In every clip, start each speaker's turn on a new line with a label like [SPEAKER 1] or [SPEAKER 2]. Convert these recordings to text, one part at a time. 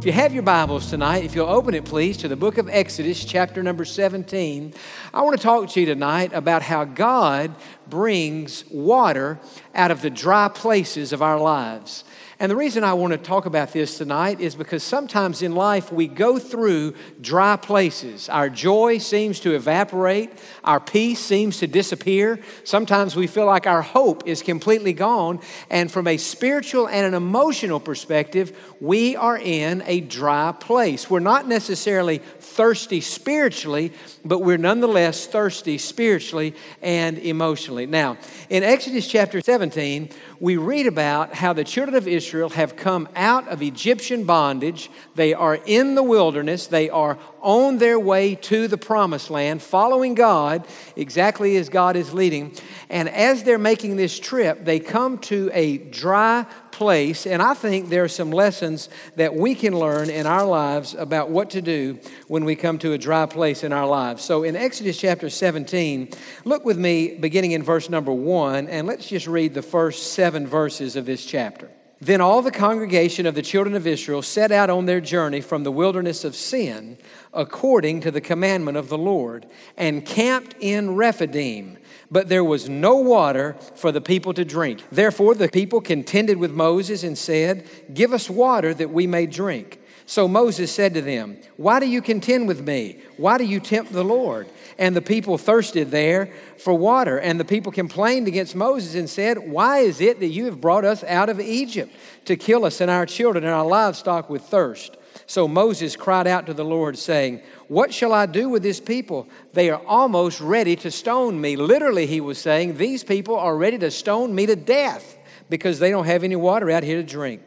[SPEAKER 1] If you have your Bibles tonight, if you'll open it, please, to the book of Exodus, chapter number 17, I want to talk to you tonight about how God brings water out of the dry places of our lives. And the reason I want to talk about this tonight is because sometimes in life we go through dry places. Our joy seems to evaporate, our peace seems to disappear. Sometimes we feel like our hope is completely gone. And from a spiritual and an emotional perspective, we are in a dry place. We're not necessarily thirsty spiritually, but we're nonetheless thirsty spiritually and emotionally. Now, in Exodus chapter 17, we read about how the children of Israel have come out of Egyptian bondage. They are in the wilderness. They are on their way to the promised land, following God exactly as God is leading. And as they're making this trip, they come to a dry place. And I think there are some lessons that we can learn in our lives about what to do when we come to a dry place in our lives. So in Exodus chapter 17, look with me beginning in verse number one, and let's just read the first seven verses of this chapter. Then all the congregation of the children of Israel set out on their journey from the wilderness of sin, according to the commandment of the Lord, and camped in Rephidim but there was no water for the people to drink. Therefore, the people contended with Moses and said, Give us water that we may drink. So Moses said to them, Why do you contend with me? Why do you tempt the Lord? And the people thirsted there for water. And the people complained against Moses and said, Why is it that you have brought us out of Egypt to kill us and our children and our livestock with thirst? So Moses cried out to the Lord, saying, What shall I do with this people? They are almost ready to stone me. Literally, he was saying, These people are ready to stone me to death because they don't have any water out here to drink.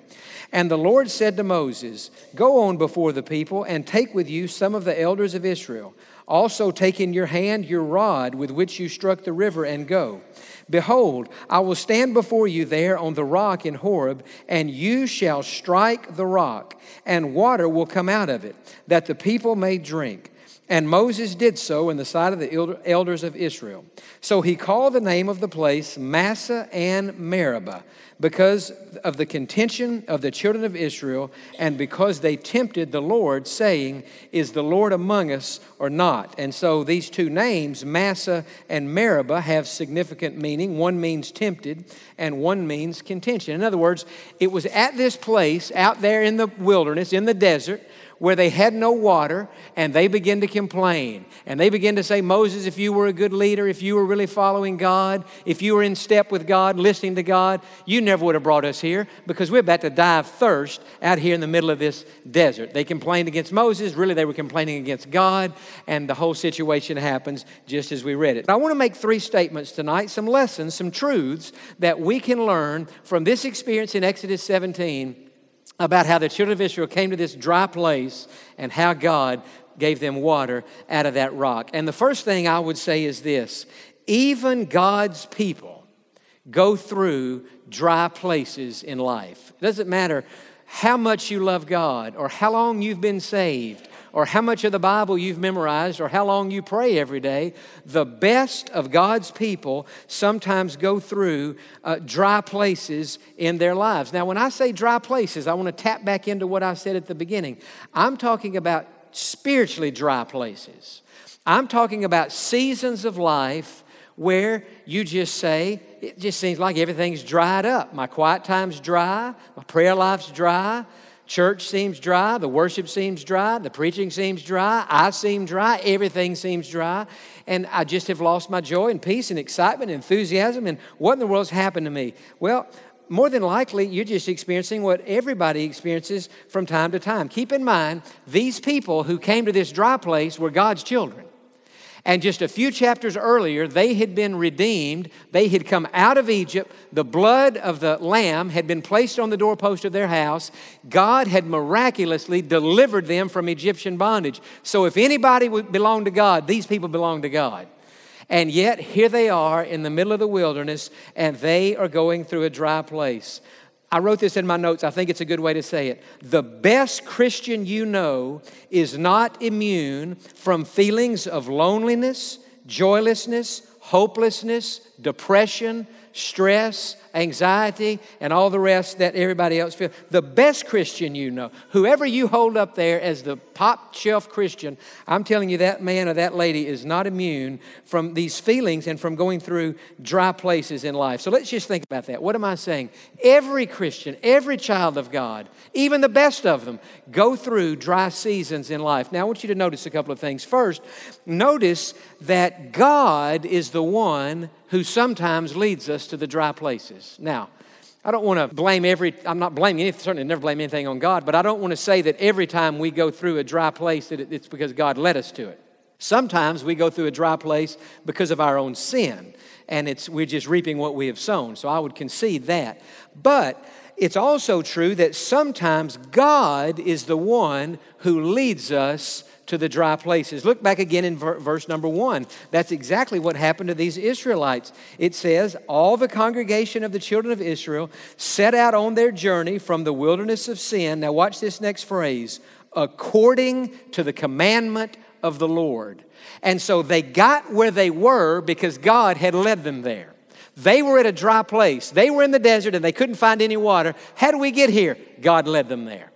[SPEAKER 1] And the Lord said to Moses, Go on before the people and take with you some of the elders of Israel. Also, take in your hand your rod with which you struck the river and go. Behold, I will stand before you there on the rock in Horeb, and you shall strike the rock, and water will come out of it, that the people may drink. And Moses did so in the sight of the elders of Israel. So he called the name of the place Massah and Meribah because of the contention of the children of Israel and because they tempted the Lord, saying, Is the Lord among us or not? And so these two names, Massah and Meribah, have significant meaning. One means tempted, and one means contention. In other words, it was at this place out there in the wilderness, in the desert, where they had no water and they began to complain. And they began to say, Moses, if you were a good leader, if you were really following God, if you were in step with God, listening to God, you never would have brought us here because we're about to die of thirst out here in the middle of this desert. They complained against Moses. Really, they were complaining against God. And the whole situation happens just as we read it. I want to make three statements tonight, some lessons, some truths that we can learn from this experience in Exodus 17 about how the children of Israel came to this dry place and how God gave them water out of that rock. And the first thing I would say is this even God's people go through dry places in life. It doesn't matter how much you love God or how long you've been saved or how much of the Bible you've memorized or how long you pray every day, the best of God's people sometimes go through uh, dry places in their lives. Now, when I say dry places, I want to tap back into what I said at the beginning. I'm talking about spiritually dry places. I'm talking about seasons of life where you just say, it just seems like everything's dried up. My quiet time's dry, my prayer life's dry, Church seems dry, the worship seems dry, the preaching seems dry, I seem dry, everything seems dry, and I just have lost my joy and peace and excitement and enthusiasm. And what in the world's happened to me? Well, more than likely, you're just experiencing what everybody experiences from time to time. Keep in mind, these people who came to this dry place were God's children. And just a few chapters earlier, they had been redeemed. They had come out of Egypt. The blood of the lamb had been placed on the doorpost of their house. God had miraculously delivered them from Egyptian bondage. So, if anybody belonged to God, these people belonged to God. And yet, here they are in the middle of the wilderness, and they are going through a dry place. I wrote this in my notes. I think it's a good way to say it. The best Christian you know is not immune from feelings of loneliness, joylessness, hopelessness, depression, stress, anxiety, and all the rest that everybody else feels. The best Christian you know, whoever you hold up there as the top shelf Christian, I'm telling you that man or that lady is not immune from these feelings and from going through dry places in life. So let's just think about that. What am I saying? Every Christian, every child of God, even the best of them, go through dry seasons in life. Now, I want you to notice a couple of things. First, notice that God is the one who sometimes leads us to the dry places. Now, I don't want to blame every, I'm not blaming anything, certainly never blame anything on God, but I don't want to say that every time we go through a dry place that it's because God led us to it. Sometimes we go through a dry place because of our own sin, and it's, we're just reaping what we have sown. So I would concede that. But it's also true that sometimes God is the one who leads us to the dry places. Look back again in ver- verse number one. That's exactly what happened to these Israelites. It says, All the congregation of the children of Israel set out on their journey from the wilderness of sin. Now, watch this next phrase according to the commandment of the Lord. And so they got where they were because God had led them there. They were at a dry place. They were in the desert and they couldn't find any water. How do we get here? God led them there.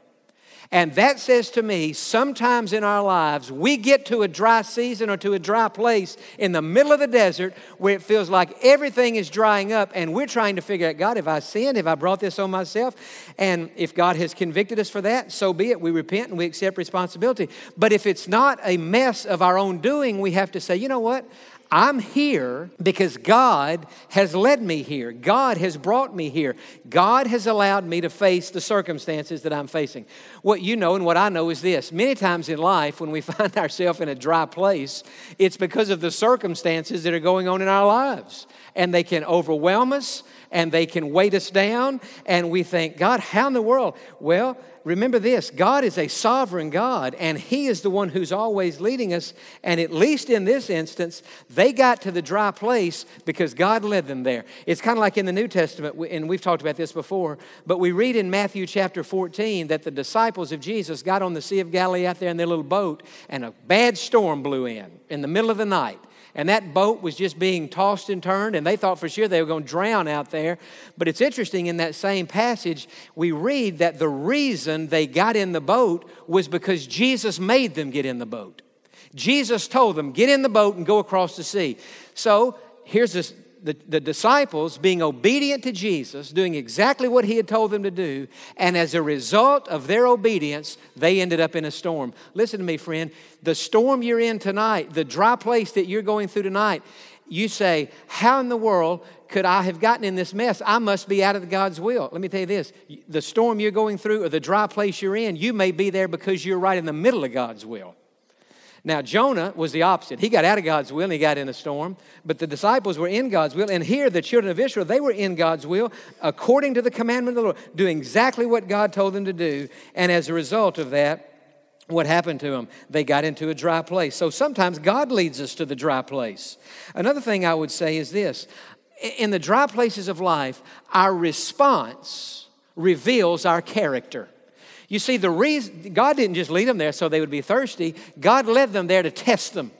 [SPEAKER 1] And that says to me, sometimes in our lives, we get to a dry season or to a dry place in the middle of the desert where it feels like everything is drying up, and we're trying to figure out God, have I sinned? Have I brought this on myself? And if God has convicted us for that, so be it. We repent and we accept responsibility. But if it's not a mess of our own doing, we have to say, you know what? I'm here because God has led me here. God has brought me here. God has allowed me to face the circumstances that I'm facing. What you know and what I know is this many times in life, when we find ourselves in a dry place, it's because of the circumstances that are going on in our lives. And they can overwhelm us and they can weight us down. And we think, God, how in the world? Well, remember this God is a sovereign God, and He is the one who's always leading us. And at least in this instance, they got to the dry place because God led them there. It's kind of like in the New Testament, and we've talked about this before, but we read in Matthew chapter 14 that the disciples of Jesus got on the Sea of Galilee out there in their little boat, and a bad storm blew in in the middle of the night and that boat was just being tossed and turned, and they thought for sure they were going to drown out there. But it's interesting in that same passage, we read that the reason they got in the boat was because Jesus made them get in the boat. Jesus told them, Get in the boat and go across the sea. So here's this the, the disciples being obedient to Jesus, doing exactly what he had told them to do, and as a result of their obedience, they ended up in a storm. Listen to me, friend. The storm you're in tonight, the dry place that you're going through tonight, you say, How in the world could I have gotten in this mess? I must be out of God's will. Let me tell you this the storm you're going through or the dry place you're in, you may be there because you're right in the middle of God's will. Now, Jonah was the opposite. He got out of God's will and he got in a storm, but the disciples were in God's will. And here, the children of Israel, they were in God's will according to the commandment of the Lord, doing exactly what God told them to do. And as a result of that, what happened to them? They got into a dry place. So sometimes God leads us to the dry place. Another thing I would say is this in the dry places of life, our response reveals our character. You see, the reason God didn't just lead them there so they would be thirsty, God led them there to test them.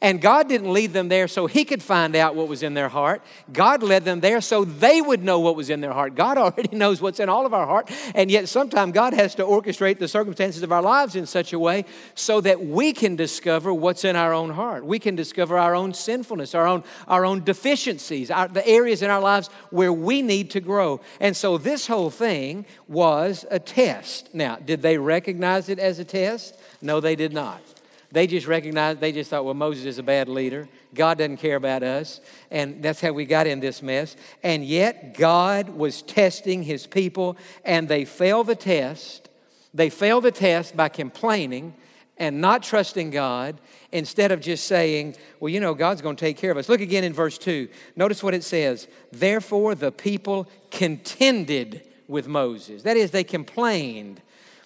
[SPEAKER 1] And God didn't lead them there so He could find out what was in their heart. God led them there so they would know what was in their heart. God already knows what's in all of our heart. And yet, sometimes God has to orchestrate the circumstances of our lives in such a way so that we can discover what's in our own heart. We can discover our own sinfulness, our own, our own deficiencies, our, the areas in our lives where we need to grow. And so, this whole thing was a test. Now, did they recognize it as a test? No, they did not. They just recognized, they just thought, well, Moses is a bad leader. God doesn't care about us. And that's how we got in this mess. And yet, God was testing his people, and they failed the test. They failed the test by complaining and not trusting God instead of just saying, well, you know, God's going to take care of us. Look again in verse 2. Notice what it says. Therefore, the people contended with Moses. That is, they complained.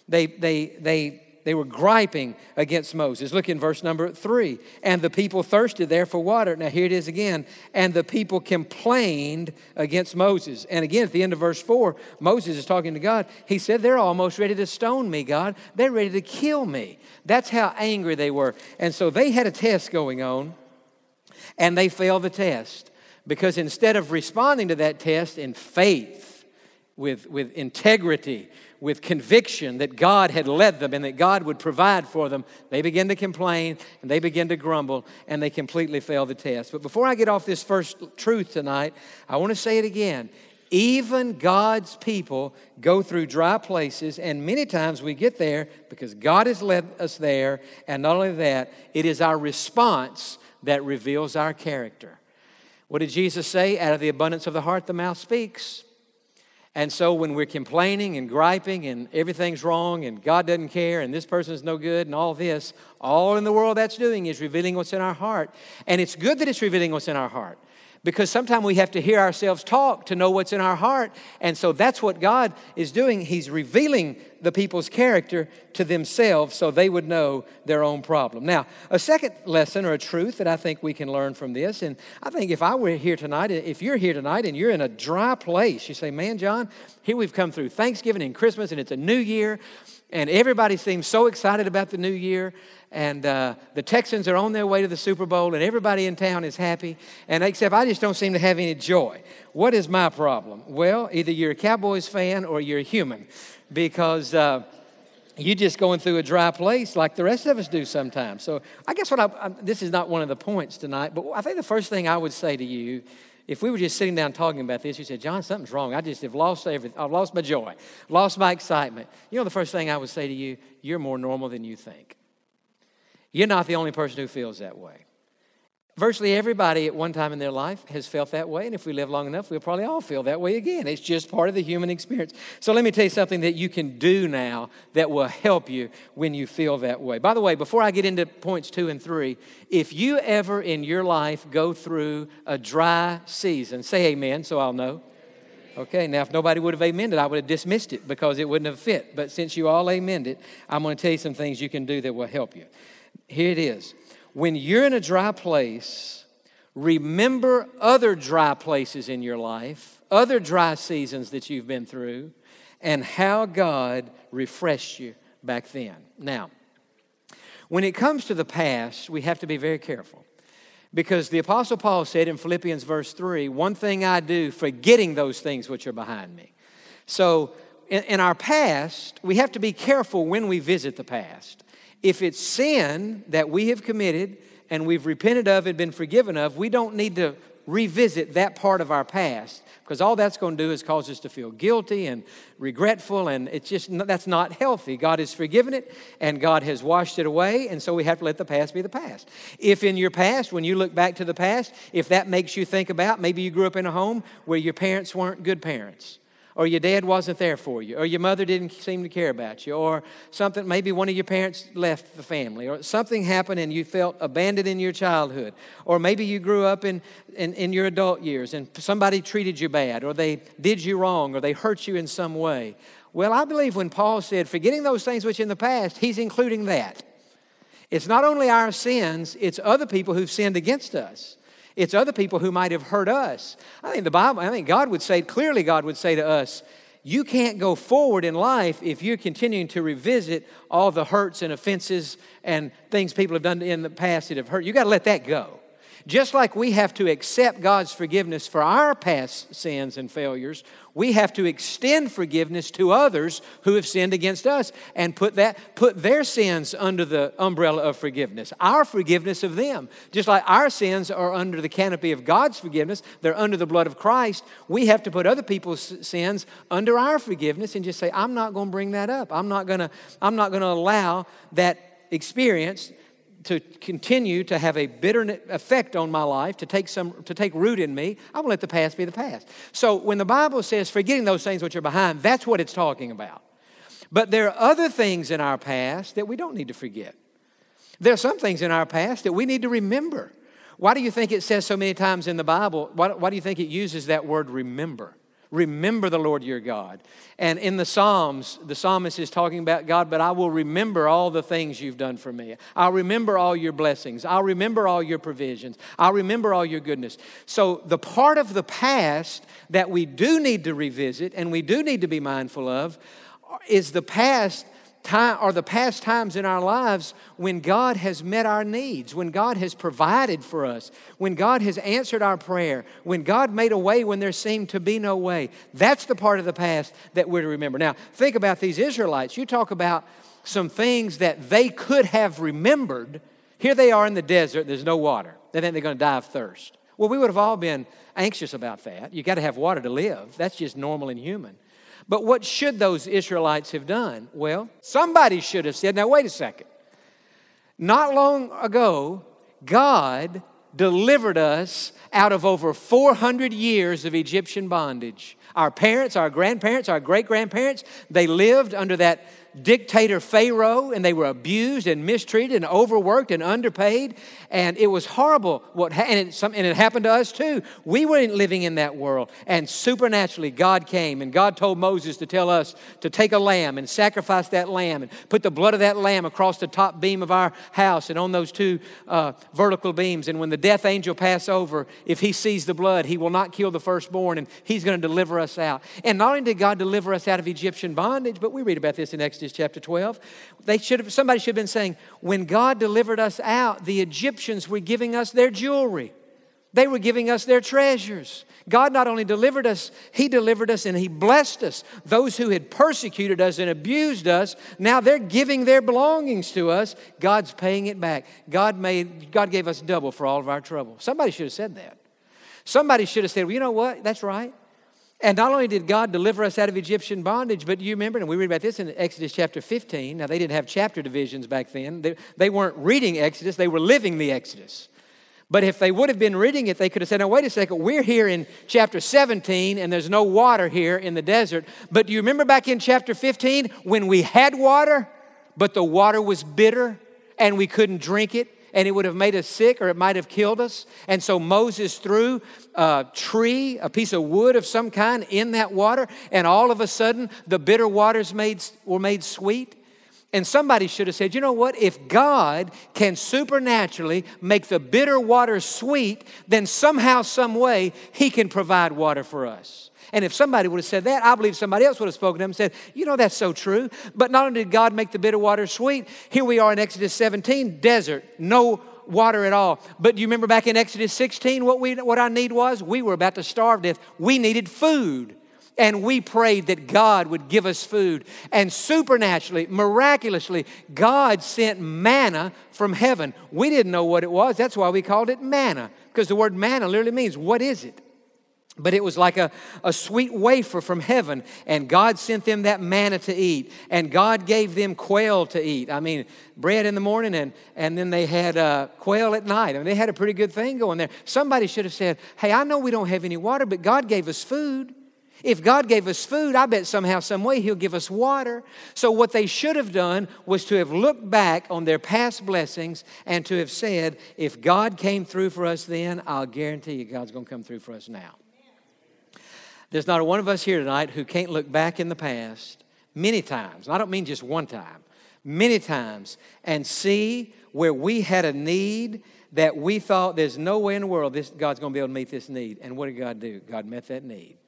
[SPEAKER 1] They, they, they they were griping against Moses. Look in verse number three. And the people thirsted there for water. Now, here it is again. And the people complained against Moses. And again, at the end of verse four, Moses is talking to God. He said, They're almost ready to stone me, God. They're ready to kill me. That's how angry they were. And so they had a test going on, and they failed the test. Because instead of responding to that test in faith, with, with integrity, with conviction that God had led them and that God would provide for them, they begin to complain and they begin to grumble and they completely fail the test. But before I get off this first truth tonight, I want to say it again. Even God's people go through dry places, and many times we get there because God has led us there. And not only that, it is our response that reveals our character. What did Jesus say? Out of the abundance of the heart, the mouth speaks. And so when we're complaining and griping and everything's wrong and God doesn't care and this person's no good and all this, all in the world that's doing is revealing what's in our heart. And it's good that it's revealing what's in our heart because sometimes we have to hear ourselves talk to know what's in our heart. And so that's what God is doing. He's revealing the people's character to themselves so they would know their own problem. Now, a second lesson or a truth that I think we can learn from this, and I think if I were here tonight, if you're here tonight and you're in a dry place, you say, Man, Jon, here we've come through Thanksgiving and Christmas and it's a new year, and everybody seems so excited about the new year and uh, the Texans are on their way to the Super Bowl, and everybody in town is happy. And except I just don't seem to have any joy. What is my problem? Well, either you're a Cowboys fan or you're a human, because uh, you're just going through a dry place like the rest of us do sometimes. So I guess what I, I, this is not one of the points tonight, but I think the first thing I would say to you if we were just sitting down talking about this, you said, Jon, something's wrong. I just have lost everything. I've lost my joy, lost my excitement. You know, the first thing I would say to you, you're more normal than you think. You're not the only person who feels that way. Virtually everybody at one time in their life has felt that way, and if we live long enough, we'll probably all feel that way again. It's just part of the human experience. So, let me tell you something that you can do now that will help you when you feel that way. By the way, before I get into points two and three, if you ever in your life go through a dry season, say amen so I'll know. Okay, now if nobody would have amended, I would have dismissed it because it wouldn't have fit. But since you all amended, I'm going to tell you some things you can do that will help you. Here it is. When you're in a dry place, remember other dry places in your life, other dry seasons that you've been through, and how God refreshed you back then. Now, when it comes to the past, we have to be very careful. Because the Apostle Paul said in Philippians verse 3, one thing I do, forgetting those things which are behind me. So, in, our past, we have to be careful when we visit the past. If it's sin that we have committed and we've repented of and been forgiven of, we don't need to revisit that part of our past because all that's going to do is cause us to feel guilty and regretful and it's just that's not healthy. God has forgiven it and god has washed it away and so we have to let the past be the past. If in your past when you look back to the past if that makes you think about maybe you grew up in a home where your parents weren't good parents or your dad wasn't there for you, or your mother didn't seem to care about you, or something, maybe one of your parents left the family, or something happened and you felt abandoned in your childhood, or maybe you grew up in, in, in your adult years and somebody treated you bad, or they did you wrong, or they hurt you in some way. Well, I believe when Paul said, forgetting those things which in the past, he's including that. It's not only our sins, it's other people who've sinned against us. It's other people who might have hurt us. I think the Bible, I think God would say, clearly, God would say to us, you can't go forward in life if you're continuing to revisit all the hurts and offenses and things people have done in the past that have hurt. You got to let that go. Just like we have to accept God's forgiveness for our past sins and failures, we have to extend forgiveness to others who have sinned against us and put that put their sins under the umbrella of forgiveness. Our forgiveness of them. Just like our sins are under the canopy of God's forgiveness, they're under the blood of Christ. We have to put other people's sins under our forgiveness and just say, I'm not going to bring that up. I'm not going to I'm not going to allow that experience to continue to have a bitter effect on my life, to take some to take root in me, I will let the past be the past. So when the Bible says forgetting those things which are behind, that's what it's talking about. But there are other things in our past that we don't need to forget. There are some things in our past that we need to remember. Why do you think it says so many times in the Bible? Why, why do you think it uses that word remember? Remember the Lord your God. And in the Psalms, the psalmist is talking about God, but I will remember all the things you've done for me. I'll remember all your blessings. I'll remember all your provisions. I'll remember all your goodness. So, the part of the past that we do need to revisit and we do need to be mindful of is the past time are the past times in our lives when God has met our needs, when God has provided for us, when God has answered our prayer, when God made a way when there seemed to be no way. That's the part of the past that we're to remember. Now, think about these Israelites. You talk about some things that they could have remembered. Here they are in the desert, there's no water. They think they're going to die of thirst. Well, we would have all been anxious about that. You got to have water to live. That's just normal and human. But what should those Israelites have done? Well, somebody should have said, now, wait a second. Not long ago, God delivered us out of over 400 years of Egyptian bondage. Our parents, our grandparents, our great grandparents, they lived under that dictator Pharaoh, and they were abused and mistreated and overworked and underpaid, and it was horrible. What and it, and it happened to us too. We weren't living in that world, and supernaturally God came, and God told Moses to tell us to take a lamb and sacrifice that lamb and put the blood of that lamb across the top beam of our house and on those two uh, vertical beams. And when the death angel pass over, if he sees the blood, he will not kill the firstborn, and he's going to deliver us out. And not only did God deliver us out of Egyptian bondage, but we read about this in Exodus chapter 12. They should have, somebody should have been saying, when God delivered us out, the Egyptians were giving us their jewelry. They were giving us their treasures. God not only delivered us, He delivered us and He blessed us. Those who had persecuted us and abused us, now they're giving their belongings to us. God's paying it back. God made God gave us double for all of our trouble. Somebody should have said that. Somebody should have said, well, you know what? That's right. And not only did God deliver us out of Egyptian bondage, but you remember, and we read about this in Exodus chapter 15. Now, they didn't have chapter divisions back then. They, they weren't reading Exodus, they were living the Exodus. But if they would have been reading it, they could have said, Now, wait a second, we're here in chapter 17 and there's no water here in the desert. But do you remember back in chapter 15 when we had water, but the water was bitter and we couldn't drink it? And it would have made us sick or it might have killed us. And so Moses threw a tree, a piece of wood of some kind, in that water, and all of a sudden the bitter waters made, were made sweet. And somebody should have said, you know what? If God can supernaturally make the bitter water sweet, then somehow, some way, He can provide water for us. And if somebody would have said that, I believe somebody else would have spoken to him and said, You know, that's so true. But not only did God make the bitter water sweet, here we are in Exodus 17, desert, no water at all. But do you remember back in Exodus 16 what, we, what our need was? We were about to starve to death. We needed food. And we prayed that God would give us food. And supernaturally, miraculously, God sent manna from heaven. We didn't know what it was. That's why we called it manna, because the word manna literally means, What is it? But it was like a, a sweet wafer from heaven, and God sent them that manna to eat, and God gave them quail to eat. I mean, bread in the morning, and, and then they had uh, quail at night. I mean, they had a pretty good thing going there. Somebody should have said, Hey, I know we don't have any water, but God gave us food. If God gave us food, I bet somehow, some way, He'll give us water. So, what they should have done was to have looked back on their past blessings and to have said, If God came through for us then, I'll guarantee you God's going to come through for us now. There's not a one of us here tonight who can't look back in the past many times. I don't mean just one time, many times, and see where we had a need that we thought there's no way in the world this God's going to be able to meet this need. And what did God do? God met that need.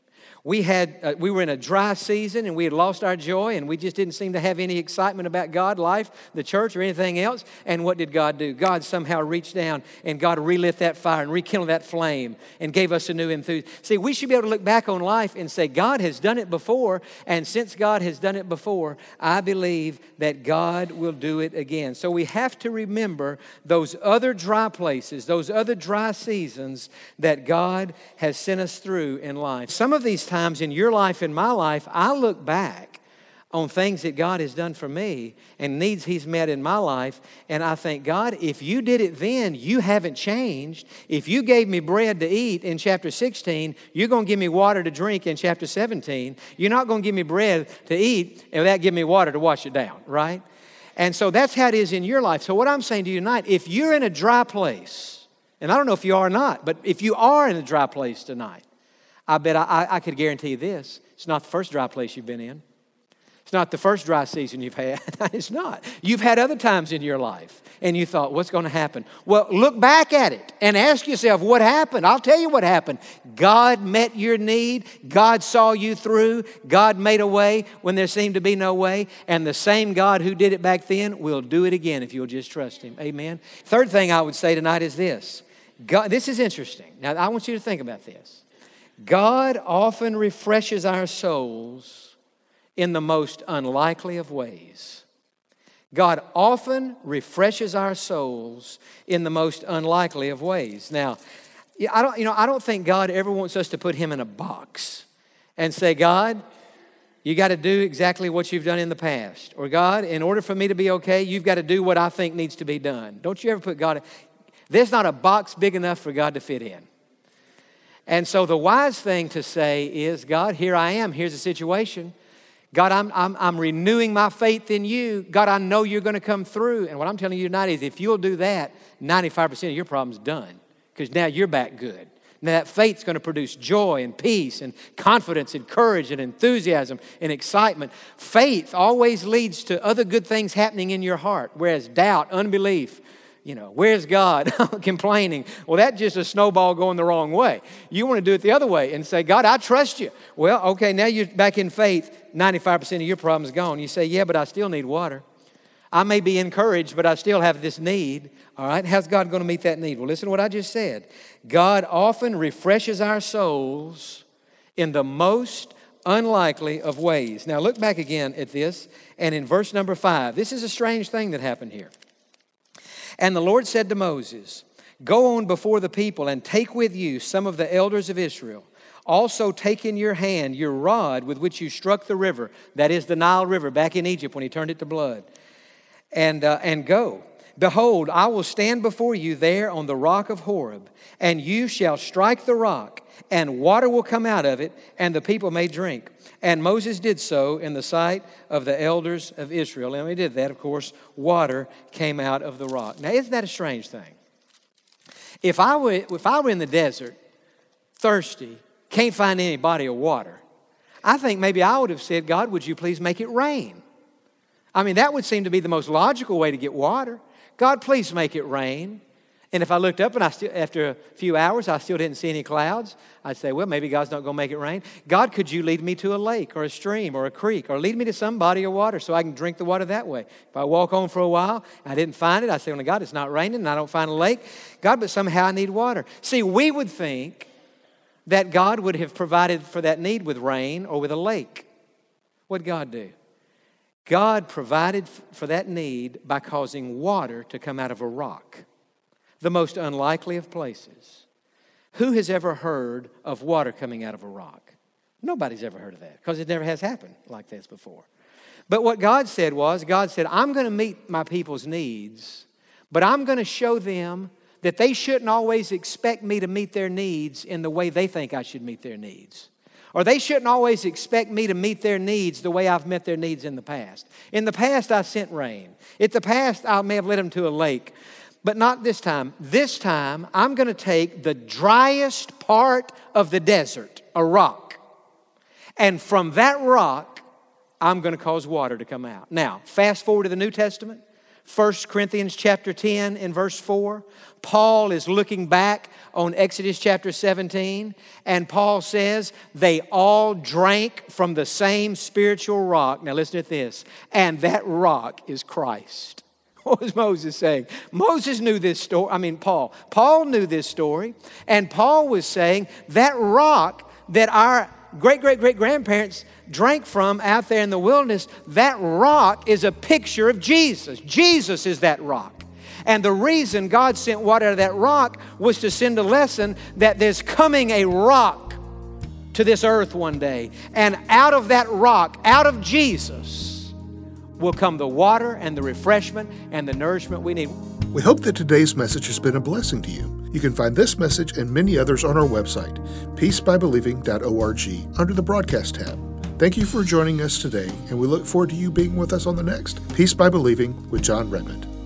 [SPEAKER 1] We, had, uh, we were in a dry season and we had lost our joy and we just didn't seem to have any excitement about God, life, the church, or anything else. And what did God do? God somehow reached down and God relit that fire and rekindled that flame and gave us a new enthusiasm. See, we should be able to look back on life and say, God has done it before. And since God has done it before, I believe that God will do it again. So we have to remember those other dry places, those other dry seasons that God has sent us through in life. Some of these times in your life in my life, I look back on things that God has done for me and needs He's met in my life, and I think, God, if you did it then, you haven't changed. If you gave me bread to eat in chapter 16, you're going to give me water to drink in chapter 17. You're not going to give me bread to eat and without giving me water to wash it down, right? And so that's how it is in your life. So, what I'm saying to you tonight, if you're in a dry place, and I don't know if you are or not, but if you are in a dry place tonight, I bet I, I could guarantee you this it's not the first dry place you've been in. It's not the first dry season you've had. it's not. You've had other times in your life and you thought, what's going to happen? Well, look back at it and ask yourself, what happened? I'll tell you what happened. God met your need. God saw you through. God made a way when there seemed to be no way. And the same God who did it back then will do it again if you'll just trust Him. Amen. Third thing I would say tonight is this God, this is interesting. Now, I want you to think about this. God often refreshes our souls in the most unlikely of ways. God often refreshes our souls in the most unlikely of ways. Now, I don't, you know, I don't think God ever wants us to put him in a box and say, God, you got to do exactly what you've done in the past. Or, God, in order for me to be okay, you've got to do what I think needs to be done. Don't you ever put God, in, there's not a box big enough for God to fit in. And so the wise thing to say is, God, here I am. Here's the situation. God, I'm, I'm, I'm renewing my faith in you. God, I know you're going to come through. And what I'm telling you tonight is if you'll do that, 95% of your problem's done because now you're back good. Now that faith's going to produce joy and peace and confidence and courage and enthusiasm and excitement. Faith always leads to other good things happening in your heart, whereas doubt, unbelief, you know, where's God? Complaining. Well, that's just a snowball going the wrong way. You want to do it the other way and say, God, I trust you. Well, okay, now you're back in faith. 95% of your problem's gone. You say, Yeah, but I still need water. I may be encouraged, but I still have this need. All right, how's God going to meet that need? Well, listen to what I just said. God often refreshes our souls in the most unlikely of ways. Now, look back again at this, and in verse number five, this is a strange thing that happened here. And the Lord said to Moses, Go on before the people and take with you some of the elders of Israel. Also, take in your hand your rod with which you struck the river, that is the Nile River, back in Egypt when he turned it to blood, and, uh, and go. Behold, I will stand before you there on the rock of Horeb, and you shall strike the rock, and water will come out of it, and the people may drink. And Moses did so in the sight of the elders of Israel. And when he did that, of course, water came out of the rock. Now, isn't that a strange thing? If I were, if I were in the desert, thirsty, can't find any body of water, I think maybe I would have said, God, would you please make it rain? I mean, that would seem to be the most logical way to get water. God, please make it rain. And if I looked up and I still, after a few hours, I still didn't see any clouds, I'd say, well, maybe God's not going to make it rain. God, could you lead me to a lake or a stream or a creek or lead me to some body of water so I can drink the water that way? If I walk on for a while I didn't find it, I say, well, God, it's not raining and I don't find a lake. God, but somehow I need water. See, we would think that God would have provided for that need with rain or with a lake. What'd God do? God provided for that need by causing water to come out of a rock the most unlikely of places. Who has ever heard of water coming out of a rock? Nobody's ever heard of that because it never has happened like this before. But what God said was, God said, I'm going to meet my people's needs, but I'm going to show them that they shouldn't always expect me to meet their needs in the way they think I should meet their needs. Or they shouldn't always expect me to meet their needs the way I've met their needs in the past. In the past, I sent rain. In the past, I may have led them to a lake. But not this time. This time, I'm going to take the driest part of the desert, a rock, and from that rock, I'm going to cause water to come out. Now, fast forward to the New Testament. 1 Corinthians chapter 10 and verse 4. Paul is looking back on Exodus chapter 17, and Paul says, They all drank from the same spiritual rock. Now, listen to this. And that rock is Christ. What was Moses saying? Moses knew this story. I mean, Paul. Paul knew this story. And Paul was saying that rock that our great great great grandparents drank from out there in the wilderness, that rock is a picture of Jesus. Jesus is that rock. And the reason God sent water out of that rock was to send a lesson that there's coming a rock to this earth one day. And out of that rock, out of Jesus, will come the water and the refreshment and the nourishment we need.
[SPEAKER 2] We hope that today's message has been a blessing to you. You can find this message and many others on our website, peacebybelieving.org, under the broadcast tab. Thank you for joining us today, and we look forward to you being with us on the next Peace by Believing with Jon Redmond.